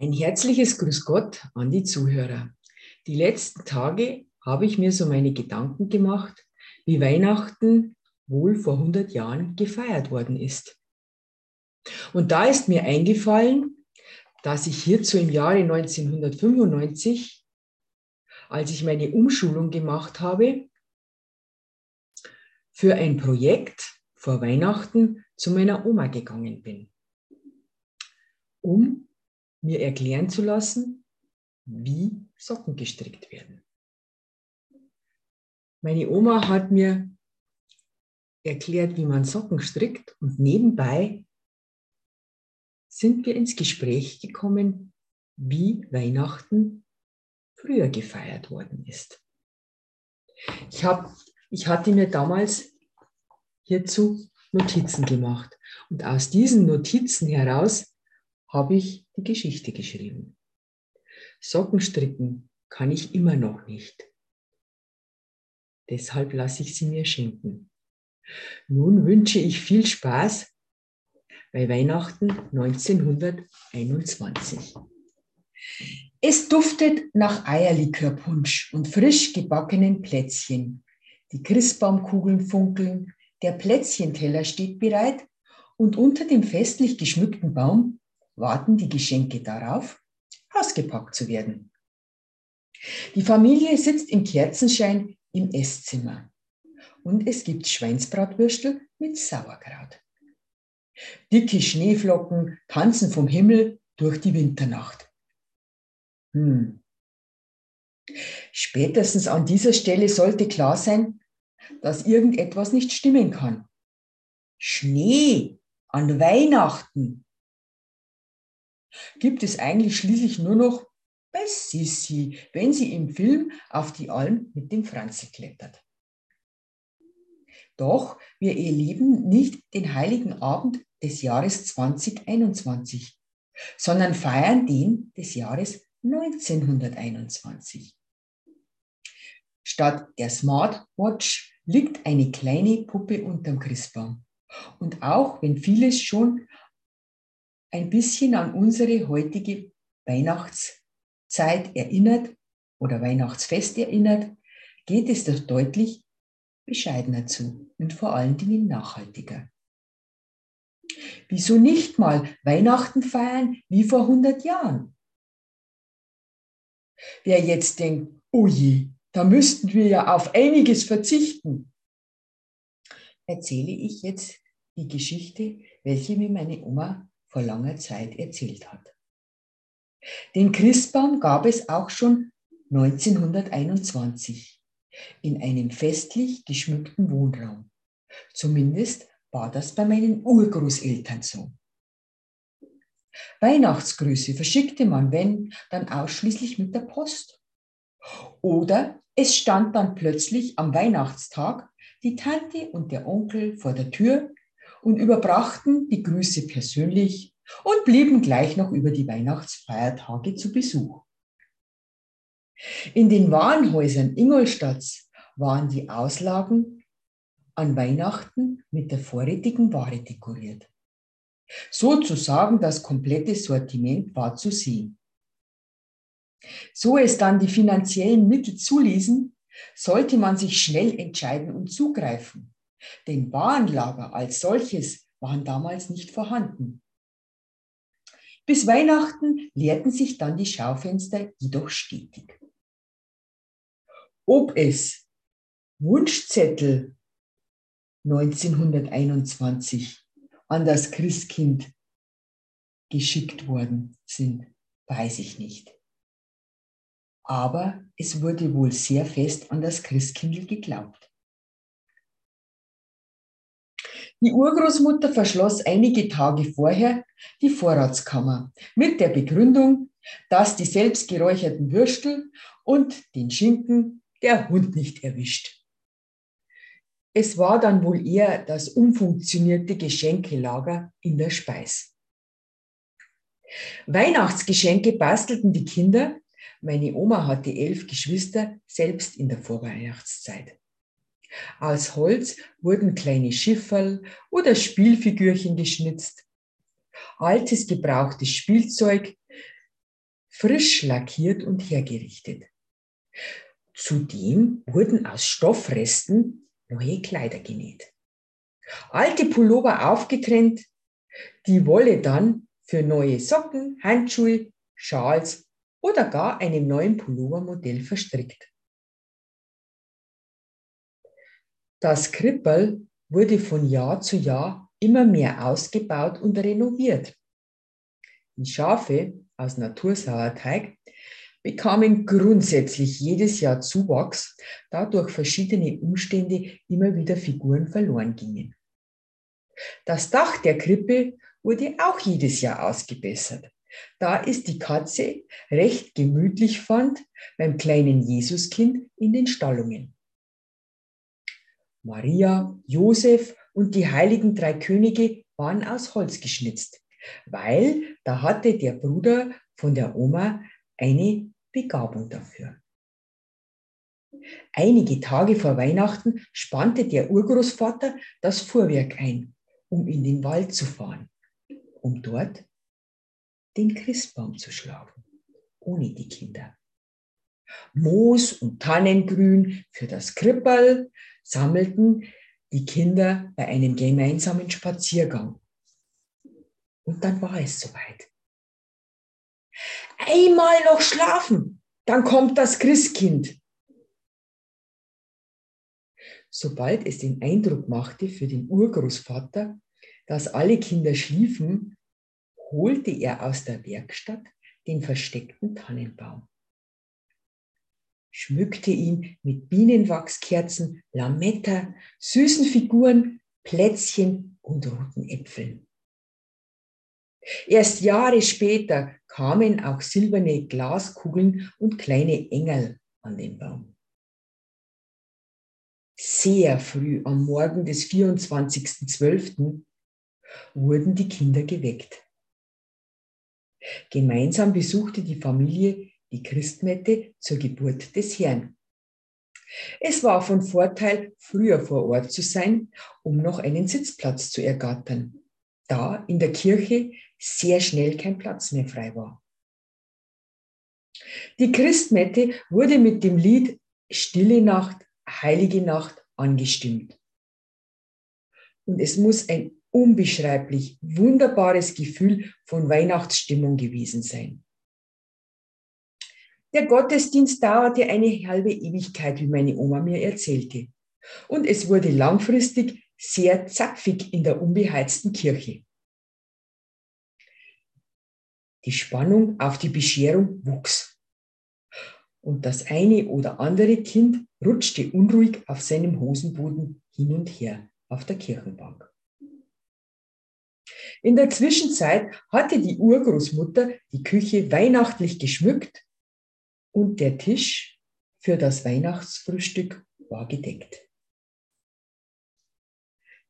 Ein herzliches Grüß Gott an die Zuhörer. Die letzten Tage habe ich mir so meine Gedanken gemacht, wie Weihnachten wohl vor 100 Jahren gefeiert worden ist. Und da ist mir eingefallen, dass ich hierzu im Jahre 1995, als ich meine Umschulung gemacht habe, für ein Projekt vor Weihnachten zu meiner Oma gegangen bin, um mir erklären zu lassen, wie Socken gestrickt werden. Meine Oma hat mir erklärt, wie man Socken strickt und nebenbei sind wir ins Gespräch gekommen, wie Weihnachten früher gefeiert worden ist. Ich, hab, ich hatte mir damals hierzu Notizen gemacht und aus diesen Notizen heraus habe ich die Geschichte geschrieben. Socken stricken kann ich immer noch nicht. Deshalb lasse ich sie mir schenken. Nun wünsche ich viel Spaß bei Weihnachten 1921. Es duftet nach Eierlikörpunsch und frisch gebackenen Plätzchen. Die Christbaumkugeln funkeln, der Plätzchenteller steht bereit und unter dem festlich geschmückten Baum warten die Geschenke darauf, ausgepackt zu werden. Die Familie sitzt im Kerzenschein im Esszimmer und es gibt Schweinsbratwürstel mit Sauerkraut. Dicke Schneeflocken tanzen vom Himmel durch die Winternacht. Hm. Spätestens an dieser Stelle sollte klar sein, dass irgendetwas nicht stimmen kann. Schnee an Weihnachten gibt es eigentlich schließlich nur noch bei Sissi, wenn sie im Film auf die Alm mit dem Franzi klettert. Doch wir erleben nicht den heiligen Abend des Jahres 2021, sondern feiern den des Jahres 1921. Statt der Smartwatch liegt eine kleine Puppe unterm Christbaum. Und auch wenn vieles schon ein bisschen an unsere heutige Weihnachtszeit erinnert oder Weihnachtsfest erinnert, geht es doch deutlich bescheidener zu und vor allen Dingen nachhaltiger. Wieso nicht mal Weihnachten feiern wie vor 100 Jahren? Wer jetzt denkt, oh je, da müssten wir ja auf einiges verzichten, erzähle ich jetzt die Geschichte, welche mir meine Oma vor langer Zeit erzählt hat. Den Christbaum gab es auch schon 1921 in einem festlich geschmückten Wohnraum. Zumindest war das bei meinen Urgroßeltern so. Weihnachtsgrüße verschickte man, wenn, dann ausschließlich mit der Post. Oder es stand dann plötzlich am Weihnachtstag die Tante und der Onkel vor der Tür und überbrachten die Grüße persönlich und blieben gleich noch über die Weihnachtsfeiertage zu Besuch. In den Warenhäusern Ingolstadts waren die Auslagen an Weihnachten mit der vorrätigen Ware dekoriert. Sozusagen das komplette Sortiment war zu sehen. So es dann die finanziellen Mittel zuließen, sollte man sich schnell entscheiden und zugreifen. Denn Warenlager als solches waren damals nicht vorhanden. Bis Weihnachten leerten sich dann die Schaufenster jedoch stetig. Ob es Wunschzettel 1921 an das Christkind geschickt worden sind, weiß ich nicht. Aber es wurde wohl sehr fest an das Christkindl geglaubt. Die Urgroßmutter verschloss einige Tage vorher die Vorratskammer mit der Begründung, dass die selbst geräucherten Würstel und den Schinken der Hund nicht erwischt. Es war dann wohl eher das umfunktionierte Geschenkelager in der Speis. Weihnachtsgeschenke bastelten die Kinder, meine Oma hatte elf Geschwister, selbst in der Vorweihnachtszeit. Aus Holz wurden kleine Schifferl oder Spielfigürchen geschnitzt. Altes gebrauchtes Spielzeug frisch lackiert und hergerichtet. Zudem wurden aus Stoffresten neue Kleider genäht. Alte Pullover aufgetrennt, die Wolle dann für neue Socken, Handschuhe, Schals oder gar einem neuen Pullovermodell verstrickt. Das Krippel wurde von Jahr zu Jahr immer mehr ausgebaut und renoviert. Die Schafe aus Natursauerteig bekamen grundsätzlich jedes Jahr Zuwachs, da durch verschiedene Umstände immer wieder Figuren verloren gingen. Das Dach der Krippe wurde auch jedes Jahr ausgebessert. Da ist die Katze recht gemütlich fand beim kleinen Jesuskind in den Stallungen. Maria, Josef und die heiligen drei Könige waren aus Holz geschnitzt, weil da hatte der Bruder von der Oma eine Begabung dafür. Einige Tage vor Weihnachten spannte der Urgroßvater das Fuhrwerk ein, um in den Wald zu fahren, um dort den Christbaum zu schlagen, ohne die Kinder. Moos und Tannengrün für das Krippel sammelten die Kinder bei einem gemeinsamen Spaziergang. Und dann war es soweit einmal noch schlafen, dann kommt das Christkind. Sobald es den Eindruck machte für den Urgroßvater, dass alle Kinder schliefen, holte er aus der Werkstatt den versteckten Tannenbaum, schmückte ihn mit Bienenwachskerzen, Lametta, süßen Figuren, Plätzchen und roten Äpfeln. Erst Jahre später kamen auch silberne Glaskugeln und kleine Engel an den Baum. Sehr früh am Morgen des 24.12. wurden die Kinder geweckt. Gemeinsam besuchte die Familie die Christmette zur Geburt des Herrn. Es war von Vorteil, früher vor Ort zu sein, um noch einen Sitzplatz zu ergattern da in der Kirche sehr schnell kein Platz mehr frei war. Die Christmette wurde mit dem Lied Stille Nacht, Heilige Nacht angestimmt. Und es muss ein unbeschreiblich wunderbares Gefühl von Weihnachtsstimmung gewesen sein. Der Gottesdienst dauerte eine halbe Ewigkeit, wie meine Oma mir erzählte. Und es wurde langfristig sehr zapfig in der unbeheizten Kirche. Die Spannung auf die Bescherung wuchs. Und das eine oder andere Kind rutschte unruhig auf seinem Hosenboden hin und her auf der Kirchenbank. In der Zwischenzeit hatte die Urgroßmutter die Küche weihnachtlich geschmückt und der Tisch für das Weihnachtsfrühstück war gedeckt.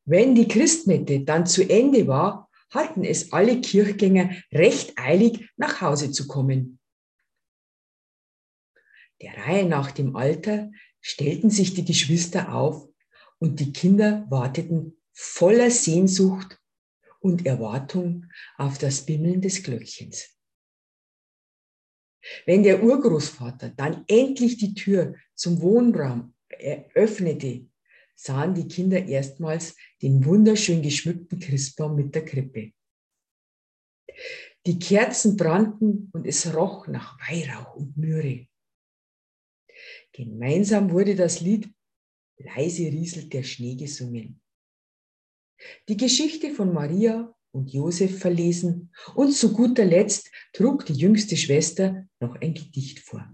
Wenn die Christmette dann zu Ende war, hatten es alle Kirchgänger recht eilig, nach Hause zu kommen. Der Reihe nach dem Alter stellten sich die Geschwister auf und die Kinder warteten voller Sehnsucht und Erwartung auf das Bimmeln des Glöckchens. Wenn der Urgroßvater dann endlich die Tür zum Wohnraum eröffnete sahen die Kinder erstmals den wunderschön geschmückten Christbaum mit der Krippe. Die Kerzen brannten und es roch nach Weihrauch und Myrrhe. Gemeinsam wurde das Lied Leise rieselt der Schnee gesungen. Die Geschichte von Maria und Josef verlesen und zu guter Letzt trug die jüngste Schwester noch ein Gedicht vor.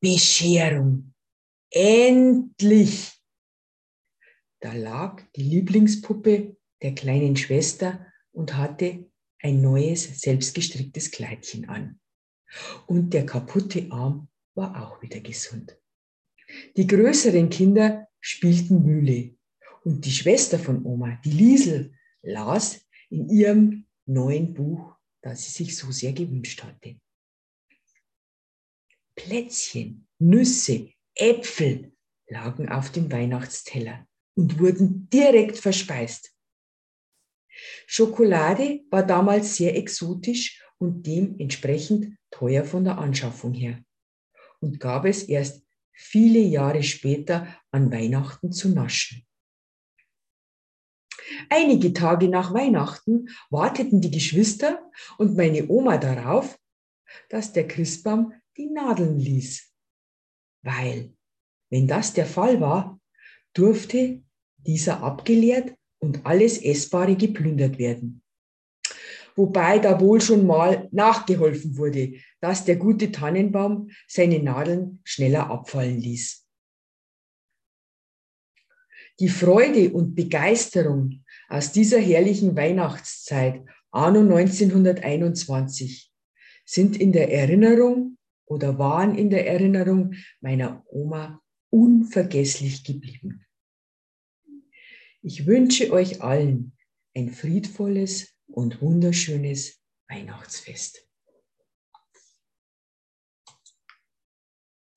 Bescherung, Endlich! Da lag die Lieblingspuppe der kleinen Schwester und hatte ein neues, selbstgestricktes Kleidchen an. Und der kaputte Arm war auch wieder gesund. Die größeren Kinder spielten Mühle und die Schwester von Oma, die Liesel, las in ihrem neuen Buch, das sie sich so sehr gewünscht hatte. Plätzchen, Nüsse, Äpfel lagen auf dem Weihnachtsteller und wurden direkt verspeist. Schokolade war damals sehr exotisch und dementsprechend teuer von der Anschaffung her und gab es erst viele Jahre später an Weihnachten zu naschen. Einige Tage nach Weihnachten warteten die Geschwister und meine Oma darauf, dass der Christbaum die Nadeln ließ. Weil, wenn das der Fall war, durfte dieser abgeleert und alles Essbare geplündert werden. Wobei da wohl schon mal nachgeholfen wurde, dass der gute Tannenbaum seine Nadeln schneller abfallen ließ. Die Freude und Begeisterung aus dieser herrlichen Weihnachtszeit anno 1921 sind in der Erinnerung oder waren in der Erinnerung meiner Oma unvergesslich geblieben. Ich wünsche euch allen ein friedvolles und wunderschönes Weihnachtsfest.